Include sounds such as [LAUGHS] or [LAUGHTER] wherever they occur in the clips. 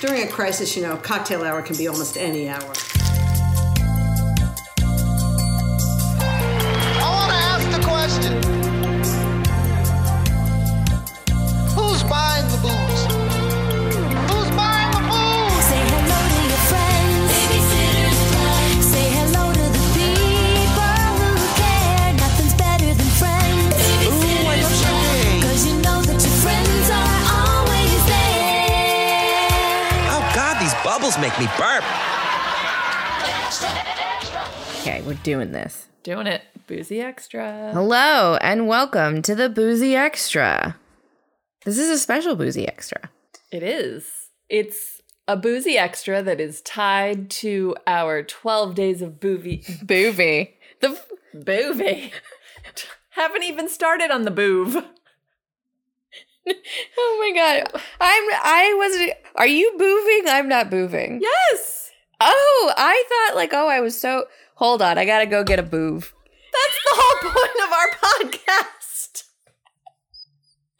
During a crisis, you know, cocktail hour can be almost any hour. Me burp. Okay, we're doing this. Doing it. Boozy extra. Hello and welcome to the Boozy Extra. This is a special Boozy Extra. It is. It's a boozy extra that is tied to our 12 days of boovy. Boovy. The f- Boovy. [LAUGHS] Haven't even started on the boov. [LAUGHS] oh my god, I'm I wasn't. Are you booving? I'm not booving. Yes. Oh, I thought like oh I was so. Hold on, I gotta go get a boov. That's the whole point of our podcast.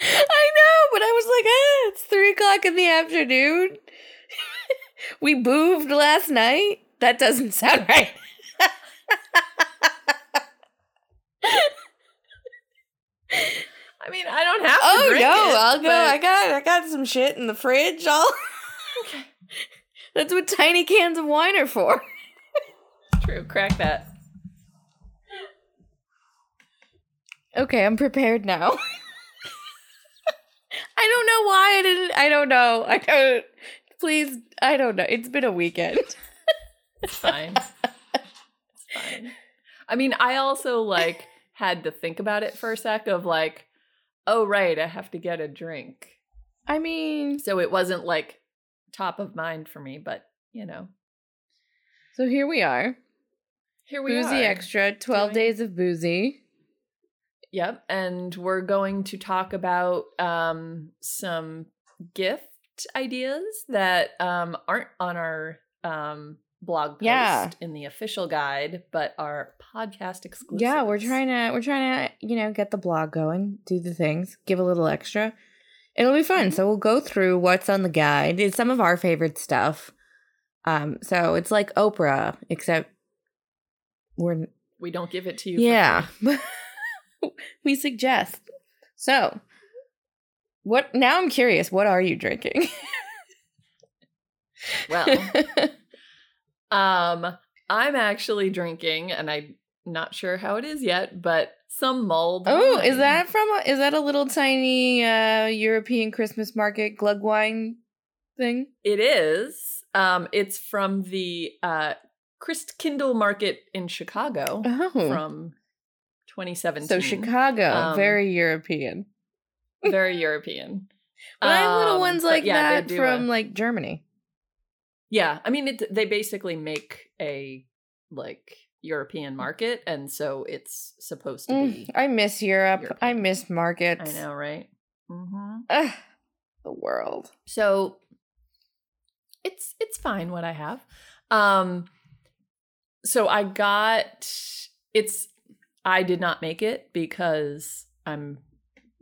I know, but I was like, eh, it's three o'clock in the afternoon. [LAUGHS] we booved last night. That doesn't sound right. [LAUGHS] I mean, I don't have to Oh drink no, it, I'll go. I got I got some shit in the fridge. I'll [LAUGHS] That's what tiny cans of wine are for. [LAUGHS] True, crack that. Okay, I'm prepared now. [LAUGHS] I don't know why I didn't I don't know. I don't please I don't know. It's been a weekend. It's fine. it's fine. I mean, I also like had to think about it for a sec of like, oh right, I have to get a drink. I mean, So it wasn't like top of mind for me, but you know, so here we are. here we boozy are. Boozy Extra, 12 doing- days of boozy. Yep, and we're going to talk about um some gift ideas that um aren't on our um blog post Yeah. in the official guide, but are podcast exclusive. Yeah, we're trying to we're trying to, you know, get the blog going, do the things, give a little extra. It'll be fun. So we'll go through what's on the guide. It's some of our favorite stuff. Um, so it's like Oprah, except we're We don't give it to you. yeah. [LAUGHS] we suggest. So what now I'm curious, what are you drinking? Well, [LAUGHS] um, I'm actually drinking, and I'm not sure how it is yet, but some mulled. oh, is that from a, is that a little tiny uh European Christmas market glug wine thing? It is. Um, it's from the uh Christ Kindle Market in Chicago Oh. from 2017. So Chicago, Um, very European. very European. But I have little Um, ones like yeah, that from a- like Germany. Yeah, I mean, it, they basically make a like European market, and so it's supposed to Mm, be. I miss Europe. I miss markets. I know, right? hmm Ugh, the world. So it's it's fine what I have. Um so I got it's I did not make it because I'm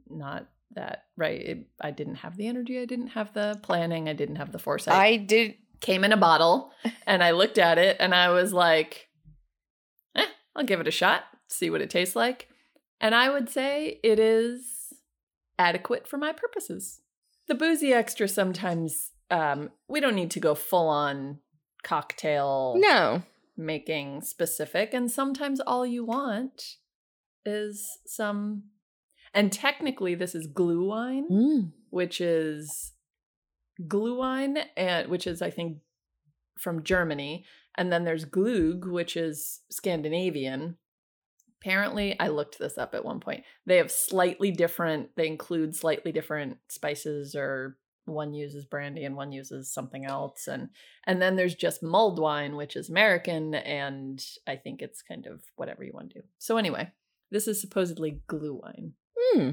not that right. It, I didn't have the energy, I didn't have the planning, I didn't have the foresight. I did. Came in a bottle [LAUGHS] and I looked at it and I was like, eh, I'll give it a shot, see what it tastes like. And I would say it is adequate for my purposes. The boozy extra sometimes, um, we don't need to go full on cocktail No. making specific. And sometimes all you want is some, and technically this is Glühwein Mm. which is Glühwein, and which is I think from Germany, and then there's Glüg, which is Scandinavian. Apparently, I looked this up at one point. They have slightly different. They include slightly different spices, or one uses brandy and one uses something else, and and then there's just mulled wine, which is American, and I think it's kind of whatever you want to do. So anyway, this is supposedly Glühwein Hmm.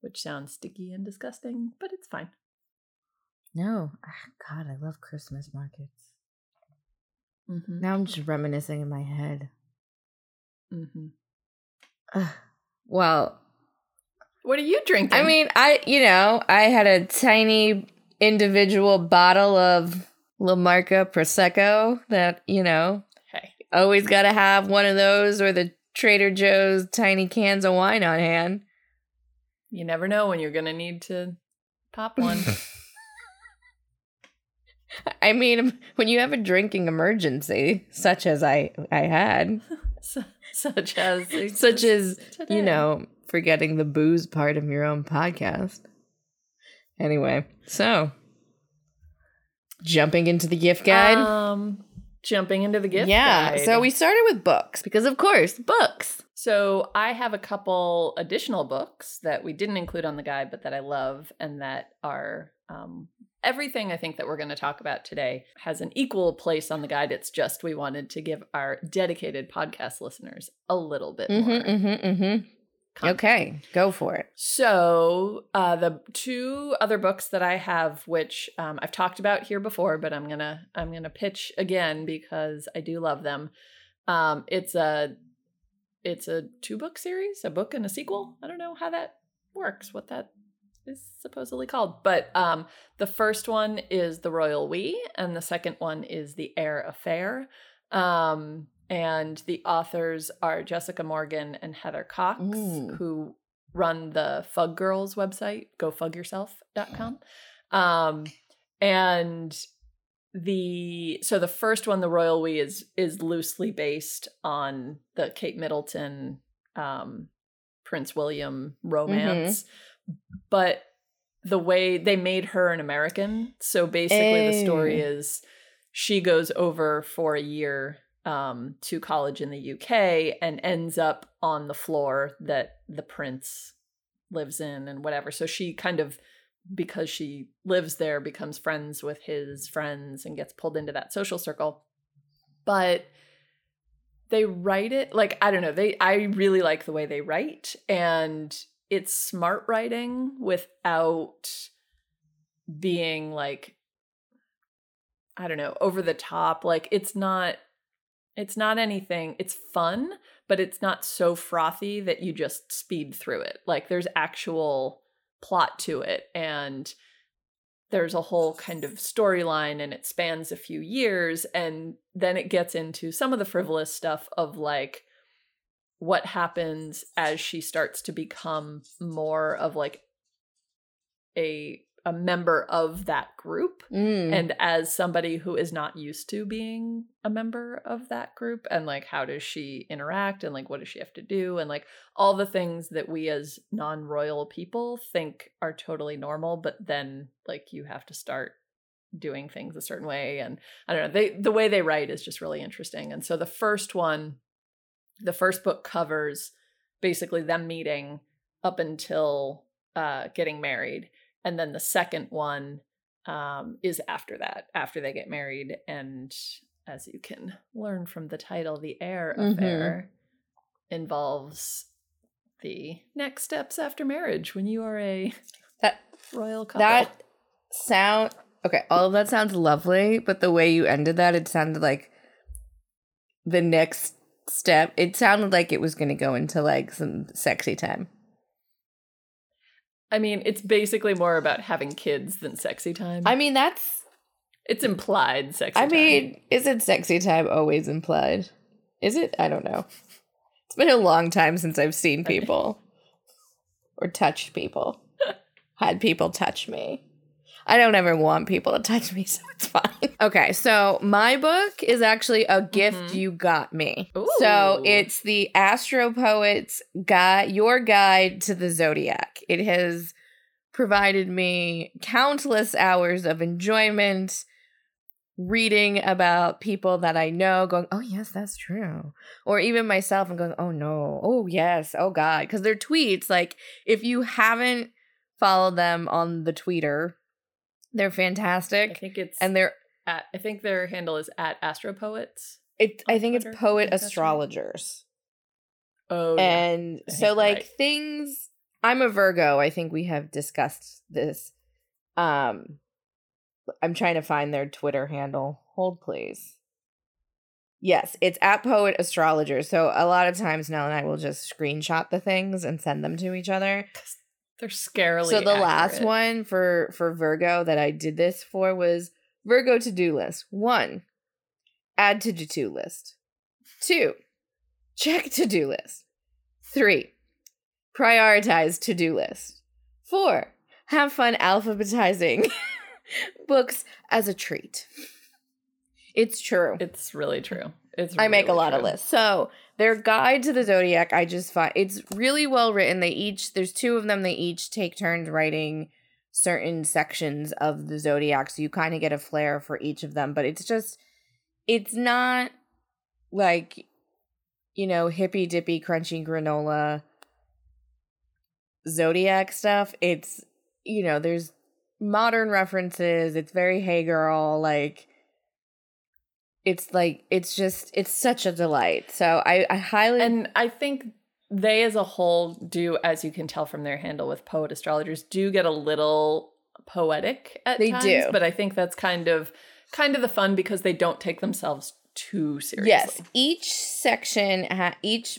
which sounds sticky and disgusting, but it's fine. No. God, I love Christmas markets. Mm-hmm. Now I'm just reminiscing in my head. Mm-hmm. Well, What are you drinking? I mean, I you know, I had a tiny individual bottle of La Marca Prosecco that, you know, Hey, always got to have one of those or the Trader Joe's tiny cans of wine on hand. you never know when you're gonna need to pop one. [LAUGHS] [LAUGHS] I mean, when you have a drinking emergency, such as I I had, [LAUGHS] such as [LAUGHS] such as today. you know, forgetting the booze part of your own podcast. Anyway, so jumping into the gift guide. Um, jumping into the gift. yeah, guide. so we started with books because of course, books. So I have a couple additional books that we didn't include on the guide, but that I love and that are um, everything I think that we're going to talk about today has an equal place on the guide. It's just we wanted to give our dedicated podcast listeners a little bit more. Mhm, mhm, mhm. content. Okay, go for it. So uh, the two other books that I have, which um, I've talked about here before, but I'm gonna I'm gonna pitch again because I do love them. Um, it's a it's a two book series, a book and a sequel. I don't know how that works, what that is supposedly called, but um, the first one is the Royal We, and the second one is the Heir Affair. Um, and the authors are Jessica Morgan and Heather Cocks, Ooh. who run the Fug Girls website, gofugyourself.com. Um, and the so the first one, the Royal We, is is loosely based on the Kate Middleton um Prince William romance. But the way they made her an American. So basically the story Oh. is she goes over for a year um, to college in the UK and ends up on the floor that the prince lives in and whatever. So she kind of, because she lives there, becomes friends with his friends and gets pulled into that social circle. But they write it like I don't know. They I really like the way they write and it's smart writing without being like I don't know, over the top. Like it's not it's not anything. It's fun, but it's not so frothy that you just speed through it. Like there's actual plot to it and there's a whole kind of storyline and it spans a few years and then it gets into some of the frivolous stuff of like what happens as she starts to become more of like a a member of that group Mm. and as somebody who is not used to being a member of that group and like how does she interact and like what does she have to do and like all the things that we as non-royal people think are totally normal but then like you have to start doing things a certain way and i don't know they the way they write is just really interesting and so the first one the first book covers basically them meeting up until uh getting married and then the second one um, is after that, after they get married. And as you can learn from the title, the heir Mhm. affair involves the next steps after marriage when you are a that royal couple. that sound okay. All of that sounds lovely, but the way you ended that, it sounded like the next step. It sounded like it was going to go into like some sexy time. I mean, it's basically more about having kids than sexy time. I mean, that's. it's implied sexy I time. mean, isn't sexy time always implied? Is it? I don't know. It's been a long time since I've seen people or touched people, [LAUGHS] had people touch me. I don't ever want people to touch me, [LAUGHS] so it's fine. Okay, so my book is actually a gift Mhm. you got me. Ooh. So it's the Astro Poets Guide, your guide to the zodiac. It has provided me countless hours of enjoyment reading about people that I know, going, oh, yes, that's true. Or even myself and going, oh, no, oh, yes, oh, God. Because their tweets, like, if you haven't followed them on the Tweeter, they're fantastic. I think it's And they're, at, I think their handle is at Astropoets. it, I think it's Twitter, I poet think that's right. astrologers. Oh, yeah. and so like right. things i'm a virgo i think we have discussed this um i'm trying to find their twitter handle hold please yes it's at poet astrologer so a lot of times nell and i will just screenshot the things and send them to each other They're scarily. so the last one for for Virgo that I did this for was Virgo to do list. One, add to to do list. Two, check to do list. Three, prioritize to do list. Four, have fun alphabetizing [LAUGHS] books as a treat. It's true. It's really true. It's. I make a really lot of lists. So their guide to the zodiac, I just find it's really well written. They each there's two of them. They each take turns writing certain sections of the zodiac, so you kind of get a flair for each of them. But it's just, it's not like, you know, hippy dippy crunchy granola zodiac stuff. It's you know, there's modern references. It's very hey girl like it's like it's just it's such a delight. So I I highly And I think they as a whole do, as you can tell from their handle with poet astrologers, do get a little poetic at They times. do. But I think that's kind of kind of the fun because they don't take themselves too seriously. yes, each section ha- each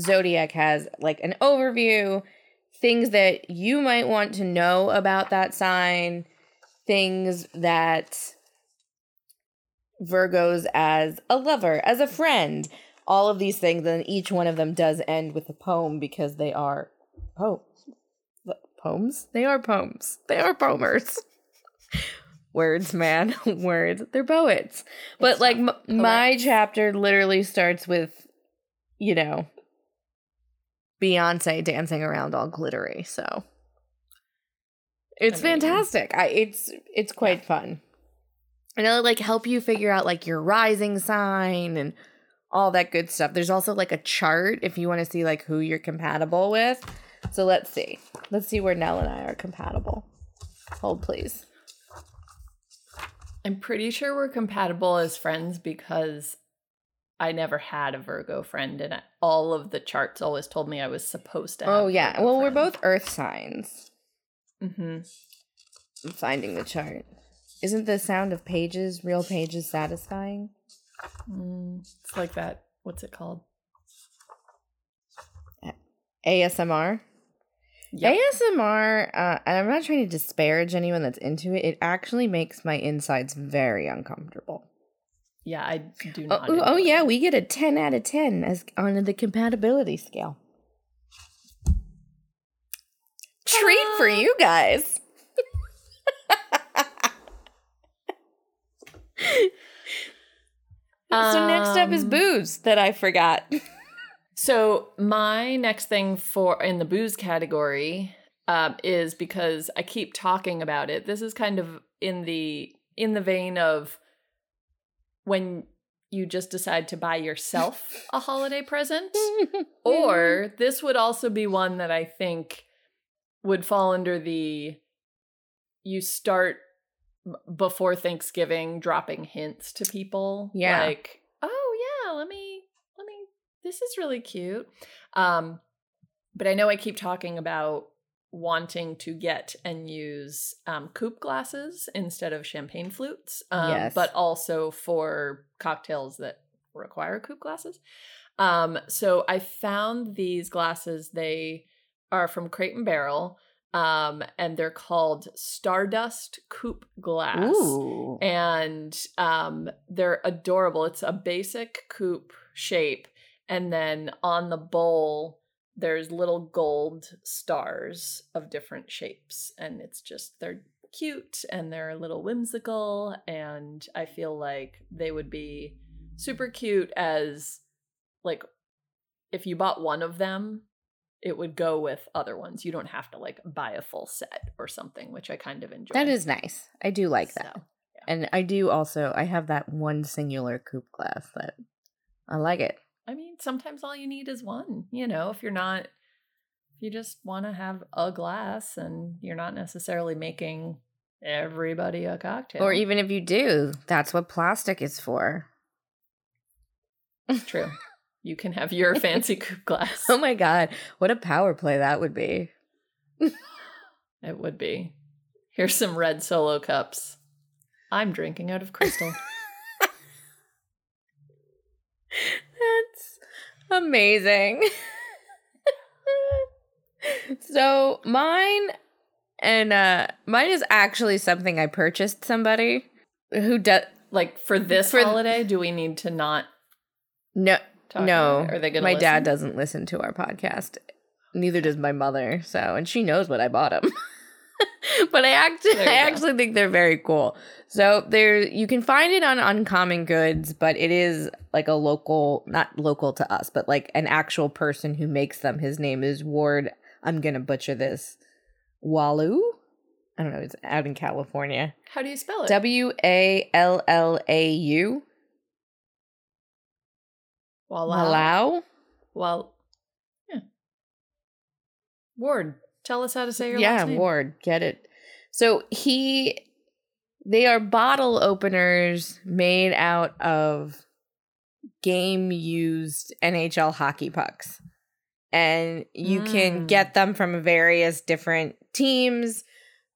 zodiac has like an overview, things that you might want to know about that sign, things that Virgos as a lover, as a friend, all of these things, and each one of them does end with a poem because they are poems. Poems? They are poems. They are poemers. [LAUGHS] Words, man, [LAUGHS] words. They're poets. But It's like m- my chapter literally starts with, you know, Beyonce dancing around all glittery. So it's I mean- fantastic. I it's it's quite fun. And it'll like help you figure out like your rising sign and all that good stuff. There's also like a chart if you want to see like who you're compatible with. So let's see. Let's see where Nell and I are compatible. Hold please. I'm pretty sure we're compatible as friends because I never had a Virgo friend, and all of the charts always told me I was supposed to. have Oh yeah. Virgo Well, we're both earth signs. Mm-hmm. I'm finding the chart. Isn't the sound of pages, real pages, satisfying? Mm, it's like that. What's it called? ASMR. Yep. ASMR, uh, and I'm not trying to disparage anyone that's into it. It actually makes my insides very uncomfortable. Yeah, I do Oh, not. ooh, oh yeah, we get a 10 out of 10 as on the compatibility scale. Treat for you guys. [LAUGHS] so next up is Um, booze that I forgot. [LAUGHS] So my next thing for in the booze category um, is because I keep talking about it. This is kind of in the in the vein of when you just decide to buy yourself [LAUGHS] a holiday present, or this would also be one that I think would fall under the you start before Thanksgiving dropping hints to people. Yeah. Like, oh yeah, let me let me this is really cute. Um but I know I keep talking about wanting to get and use um, coupe glasses instead of champagne flutes, um, Yes. but also for cocktails that require coupe glasses. Um, so I found these glasses. They are from Crate and Barrel, um, and they're called Stardust Coupe Glass Ooh. and um, they're adorable. It's a basic coupe shape, and then on the bowl there's little gold stars of different shapes, and it's just they're cute and they're a little whimsical, and I feel like they would be super cute as like if you bought one of them it would go with other ones you don't have to like buy a full set or something which i kind of enjoy That is nice. I do like that. So, And I do also I have that one singular coupe glass that I like it. I mean, sometimes all you need is one. You know, if you're not, if you just want to have a glass and you're not necessarily making everybody a cocktail. Or even if you do, that's what plastic is for. true, [LAUGHS] you can have your fancy [LAUGHS] coupe glass. Oh my god, what a power play that would be. It would be. Here's some red solo cups. I'm drinking out of crystal. [LAUGHS] That's amazing. [LAUGHS] So mine and uh mine is actually something I purchased somebody who does Like for this For- holiday, do we need to not no no. Are they gonna my dad doesn't listen to our podcast. Neither does my mother. So and she knows what I bought him. [LAUGHS] but I actually, I go. actually think they're very cool. So there you can find it on Uncommon Goods, but it is like a local not local to us, but like an actual person who makes them. His name is Ward. I'm gonna butcher this. Wallu? I don't know, it's out in California. How do you spell it? W A L L A U. Wallau? Well, yeah. Ward, tell us how to say your yeah, last name. Ward, get it. So he, they are bottle openers made out of game used NHL hockey pucks. And you can Mm. get them from various different teams.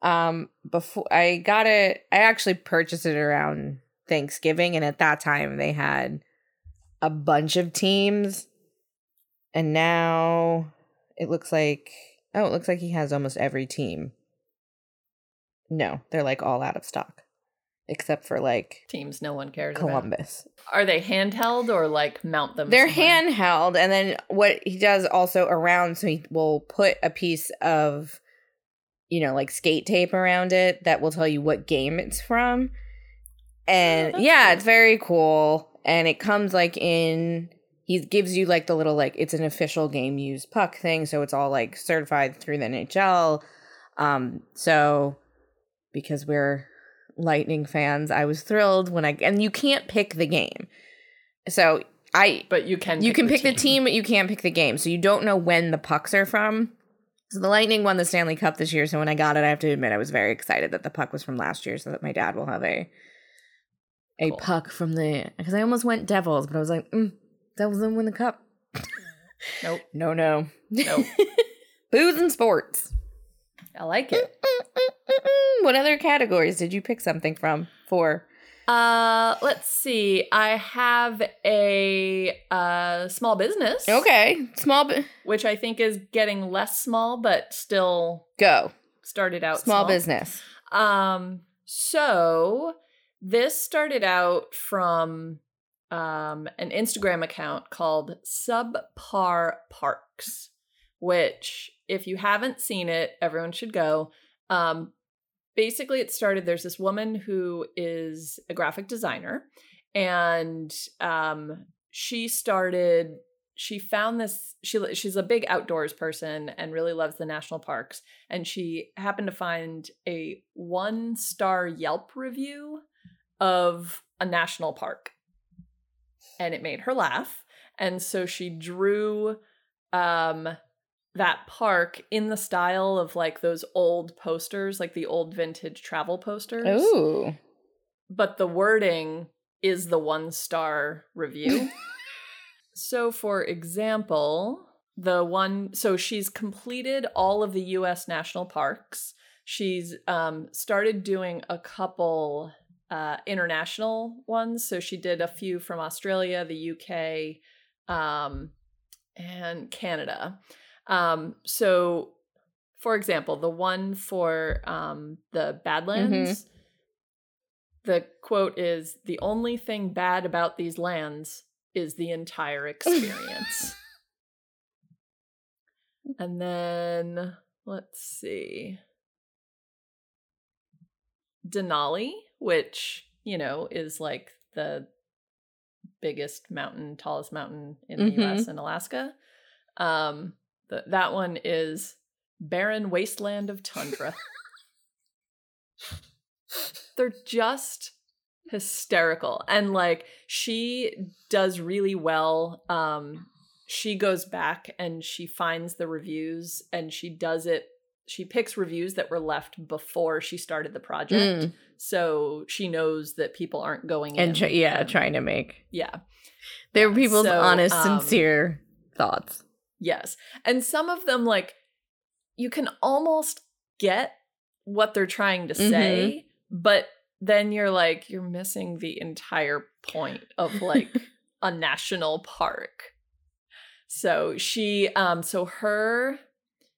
Um, before I got it, I actually purchased it around Thanksgiving, and at that time they had a bunch of teams. And now it looks like oh, it looks like he has almost every team. No, they're like all out of stock. Except for like Teams no one cares about. Columbus. Are they handheld or like mount them? They're somewhere? handheld, and then what he does also around, so he will put a piece of, you know, like skate tape around it that will tell you what game it's from. Oh, and that's yeah, cool. it's very cool. And it comes like in, he gives you like the little, like, it's an official game used puck thing. So it's all like certified through the NHL. Um, so because we're Lightning fans, I was thrilled when I, and you can't pick the game. So I, But you can. you can pick the team, but you can't pick the game. So you don't know when the pucks are from. So the Lightning won the Stanley Cup this year. So when I got it, I have to admit I was very excited that the puck was from last year, so that my dad will have a a Cool. puck from the because I almost went Devils, but I was like, mm, Devils didn't win the cup. Nope. [LAUGHS] No, no, Nope. [LAUGHS] Booze and sports. I like it. Mm-mm-mm-mm. What other categories did you pick something from for? Uh, let's see. I have a uh small business. Okay, small, bu- Which I think is getting less small, but still go started out small business. Um, so this started out from um an Instagram account called Subpar Parks, which if you haven't seen it, everyone should go. Um basically it started there's this woman who is a graphic designer and um she started she found this she she's a big outdoors person and really loves the national parks and she happened to find a one star Yelp review of a national park. And it made her laugh. And so she drew um that park in the style of like those old posters, like the old vintage travel posters. Ooh, But the wording is the one star review. [LAUGHS] so, for example, the one, so she's completed all of the US national parks. She's um, started doing a couple uh, international ones. So, she did a few from Australia, the UK, um, and Canada. Um, so, for example, the one for um, the Badlands, the quote is The only thing bad about these lands is the entire experience. [LAUGHS] and then let's see. Denali, which, you know, is like the biggest mountain, tallest mountain in the Mhm. US and Alaska. Um, the, that one is barren wasteland of tundra. [LAUGHS] They're just hysterical. And like she does really well. Um she goes back and she finds the reviews and she does it she picks reviews that were left before she started the project. Mm. So she knows that people aren't going and in try, yeah, and- trying to make Yeah. they were people's So, honest, um, sincere thoughts. Yes. And some of them, like, you can almost get what they're trying to say, but then you're like, you're missing the entire point of like [LAUGHS] a national park. So she, um, so her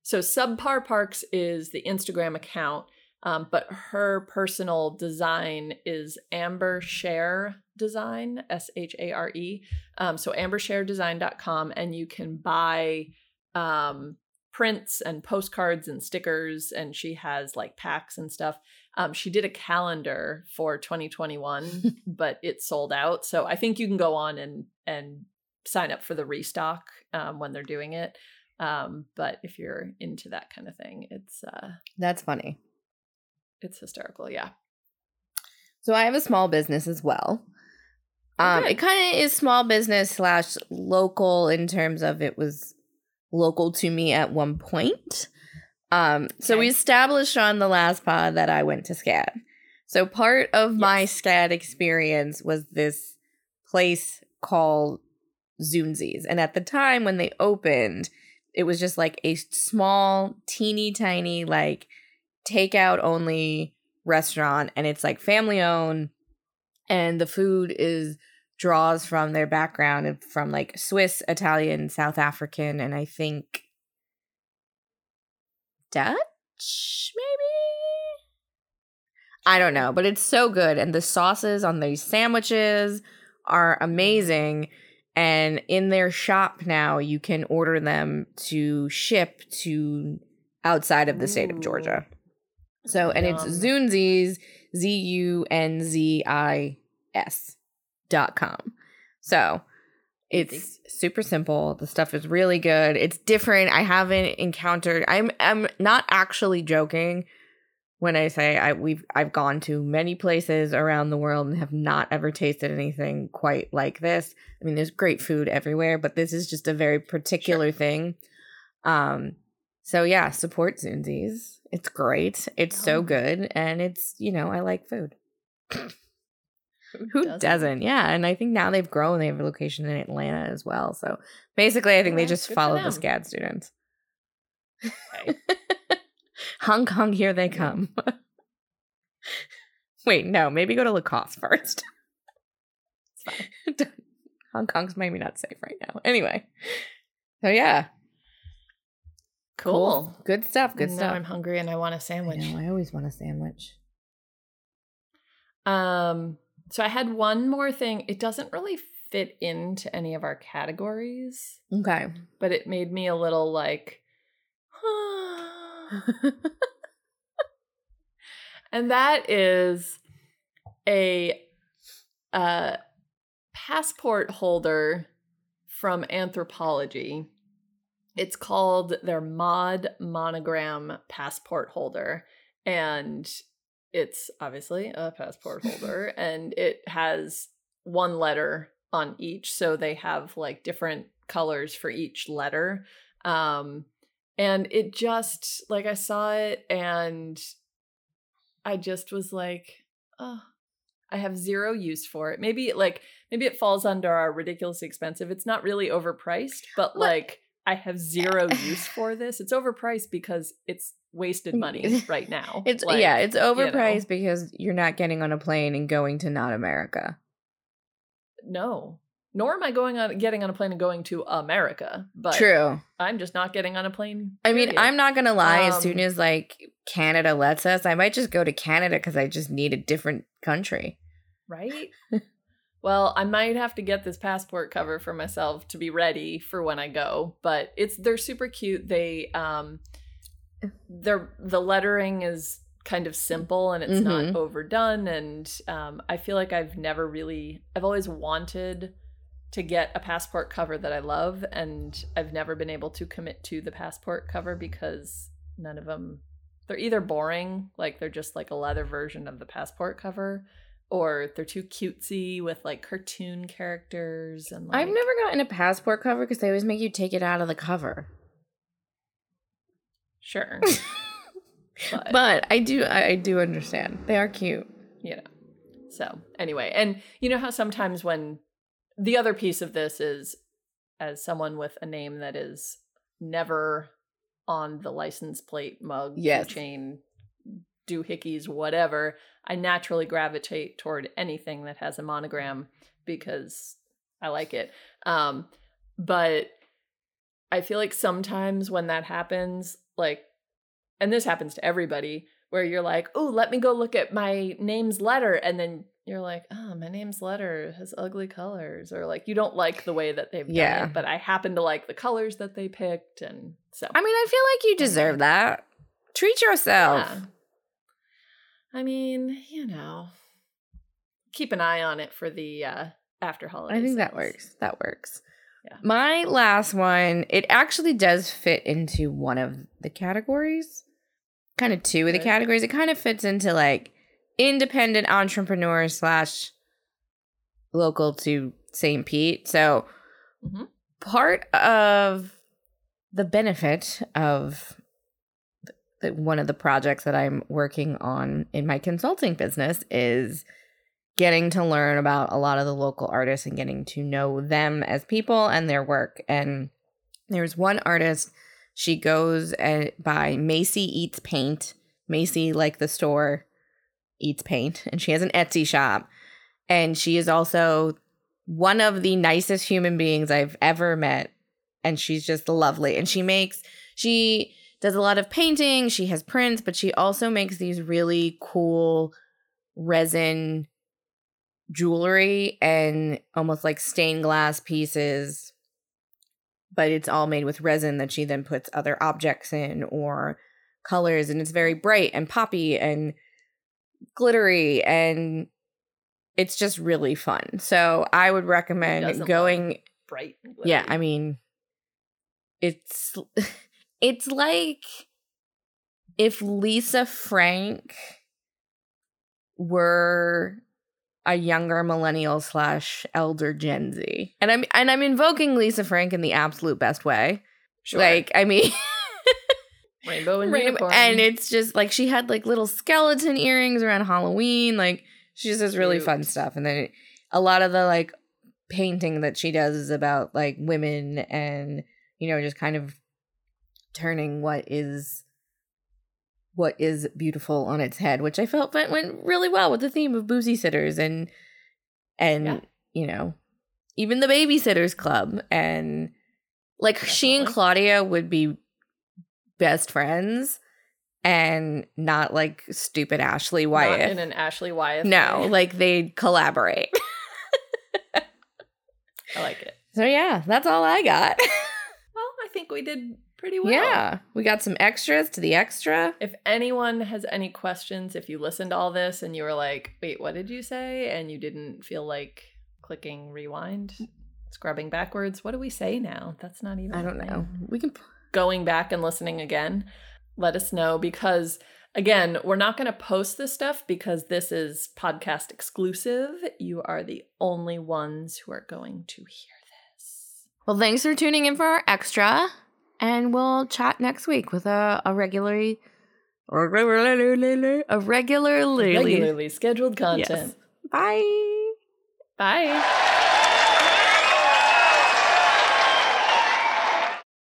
so Subpar Parks is the Instagram account, um, but her personal design is Amber Share Design, S H A R E. Um, so ambersharedesign.com, and you can buy um, prints and postcards and stickers, and she has like packs and stuff. Um, she did a calendar for 2021, [LAUGHS] but it sold out. So I think you can go on and and sign up for the restock um, when they're doing it. Um, but if you're into that kind of thing, it's uh, That's funny. It's hysterical. Yeah. So I have a small business as well. Um, Okay. it kind of is small business slash local in terms of it was local to me at one point. Um, so we established on the last pod that I went to SCAD. So part of my Yes. SCAD experience was this place called Zunzi's. And at the time when they opened, it was just like a small, teeny tiny, like takeout only restaurant. And it's like family owned. And the food is draws from their background from like Swiss, Italian, South African, and I think Dutch, maybe? I don't know, but it's so good. And the sauces on these sandwiches are amazing. And in their shop now, you can order them to ship to outside of the state of Georgia. So, and it's. Zunzi's, Z U N Z I S dot com. So, it's super simple. The stuff is really good. It's different. I haven't encountered. I'm I'm not actually joking when I say I we've I've gone to many places around the world and have not ever tasted anything quite like this. I mean, there's great food everywhere, but this is just a very particular thing. Um so yeah, support Zunzi's. It's great. It's so good and it's, you know, I like food. Who doesn't? doesn't? Yeah, and I think now they've grown. They have a location in Atlanta as well. So basically, I think they just follow the. SCAD students. Okay. [LAUGHS] Hong Kong, here they come. [LAUGHS] Wait, no, maybe go to Lacoste [LAUGHS] first. Hong Kong's maybe not safe right now. Anyway, so yeah, Cool. good stuff. Good now stuff. I'm hungry and I want a sandwich. know. I always want a sandwich. Um, so I had one more thing. It doesn't really fit into any of our categories, Okay. but it made me a little like, [LAUGHS] and that is a uh, passport holder from Anthropologie. It's called their Mod Monogram Passport Holder. And it's obviously a passport [LAUGHS] holder and it has one letter on each. So they have like different colors for each letter. Um, and it just, like, I saw it and I just was like, oh, I have zero use for it. Maybe like maybe it falls under our ridiculously expensive. It's not really overpriced, but What? like I have zero use for this. It's overpriced because it's wasted money [LAUGHS] right now. It's Like, yeah, it's you know. overpriced because you're not getting on a plane and going to not America. No. Nor am I going on getting on a plane and going to America. But True. I'm just not getting on a plane. I mean. I'm not gonna lie. as soon Um, as like Canada lets us, I might just go to Canada because I just need a different country. right? [LAUGHS] well, I might have to get this passport cover for myself to be ready for when I go, but it's they're super cute. They um they're the lettering is kind of simple and it's Mhm. not overdone and um I feel like I've never really I've always wanted to get a passport cover that I love and I've never been able to commit to the passport cover because none of them they're either boring like they're just like a leather version of the passport cover or they're too cutesy with like cartoon characters and like I've never gotten a passport cover because they always make you take it out of the cover. sure [LAUGHS] but, But I do, I, do understand. They are cute. you know so anyway and you know how sometimes when the other piece of this is as someone with a name that is never on the license plate mug Yes. chain doohickeys whatever i naturally gravitate toward anything that has a monogram because i like it um but i feel like sometimes when that happens like, and this happens to everybody, where you're like, oh, let me go look at my name's letter. And then you're like, oh, my name's letter has ugly colors. Or like, you don't like the way that they've done Yeah. it, but I happen to like the colors that they picked. And so, I mean, I feel like you deserve that. Treat yourself. yeah. I mean, you know, keep an eye on it for the uh, after holiday. I think that works. That works. Yeah. My last one, it actually does fit into one of the categories. Kind of two of the categories. It kind of fits into like independent entrepreneur slash local to St. Pete. So Mhm. part of the benefit of one of the projects that I'm working on in my consulting business is getting to learn about a lot of the local artists and getting to know them as people and their work. And there's one artist, she goes uh, by Macy Eats Paint. Macy, like the store, eats paint, and she has an Etsy shop. And she is also one of the nicest human beings I've ever met. And she's just lovely. And she makes, she does a lot of painting, she has prints, but she also makes these really cool resin jewelry and almost like stained glass pieces but it's all made with resin that she then puts other objects in or colors and it's very bright and poppy and glittery and it's just really fun so i would recommend going bright. yeah i mean it's it's like if lisa frank were a younger millennial slash elder gen z and i'm and i'm invoking lisa frank in the absolute best way Sure. like i mean [LAUGHS] rainbow and Rainbow- unicorn. and it's just like she had like little skeleton earrings around halloween like she just does really Cute. fun stuff and then a lot of the like painting that she does is about like women and you know just kind of turning what is what is beautiful on its head which i felt went, went really well with the theme of boozy sitters and and Yeah. you know even the babysitters club and like she and claudia would be best friends and not like stupid ashley Not wyatt in an Ashley Wyatt. no way. like they'd collaborate [LAUGHS] I like it. so yeah that's all i got [LAUGHS] Well, I think we did pretty well. yeah we got some extras to the extra If anyone has any questions, if you listened to all this and you were like, wait, what did you say? And you didn't feel like clicking rewind, scrubbing backwards, what do we say now? That's not even. I don't know we can Going back and listening again, let us know because. Again, we're not going to post this stuff because this is podcast exclusive. You are the only ones who are going to hear this. Well, thanks for tuning in for our extra, and we'll chat next week with a a regularly, a regularly, a regularly. Scheduled content. Yes. Bye. Bye.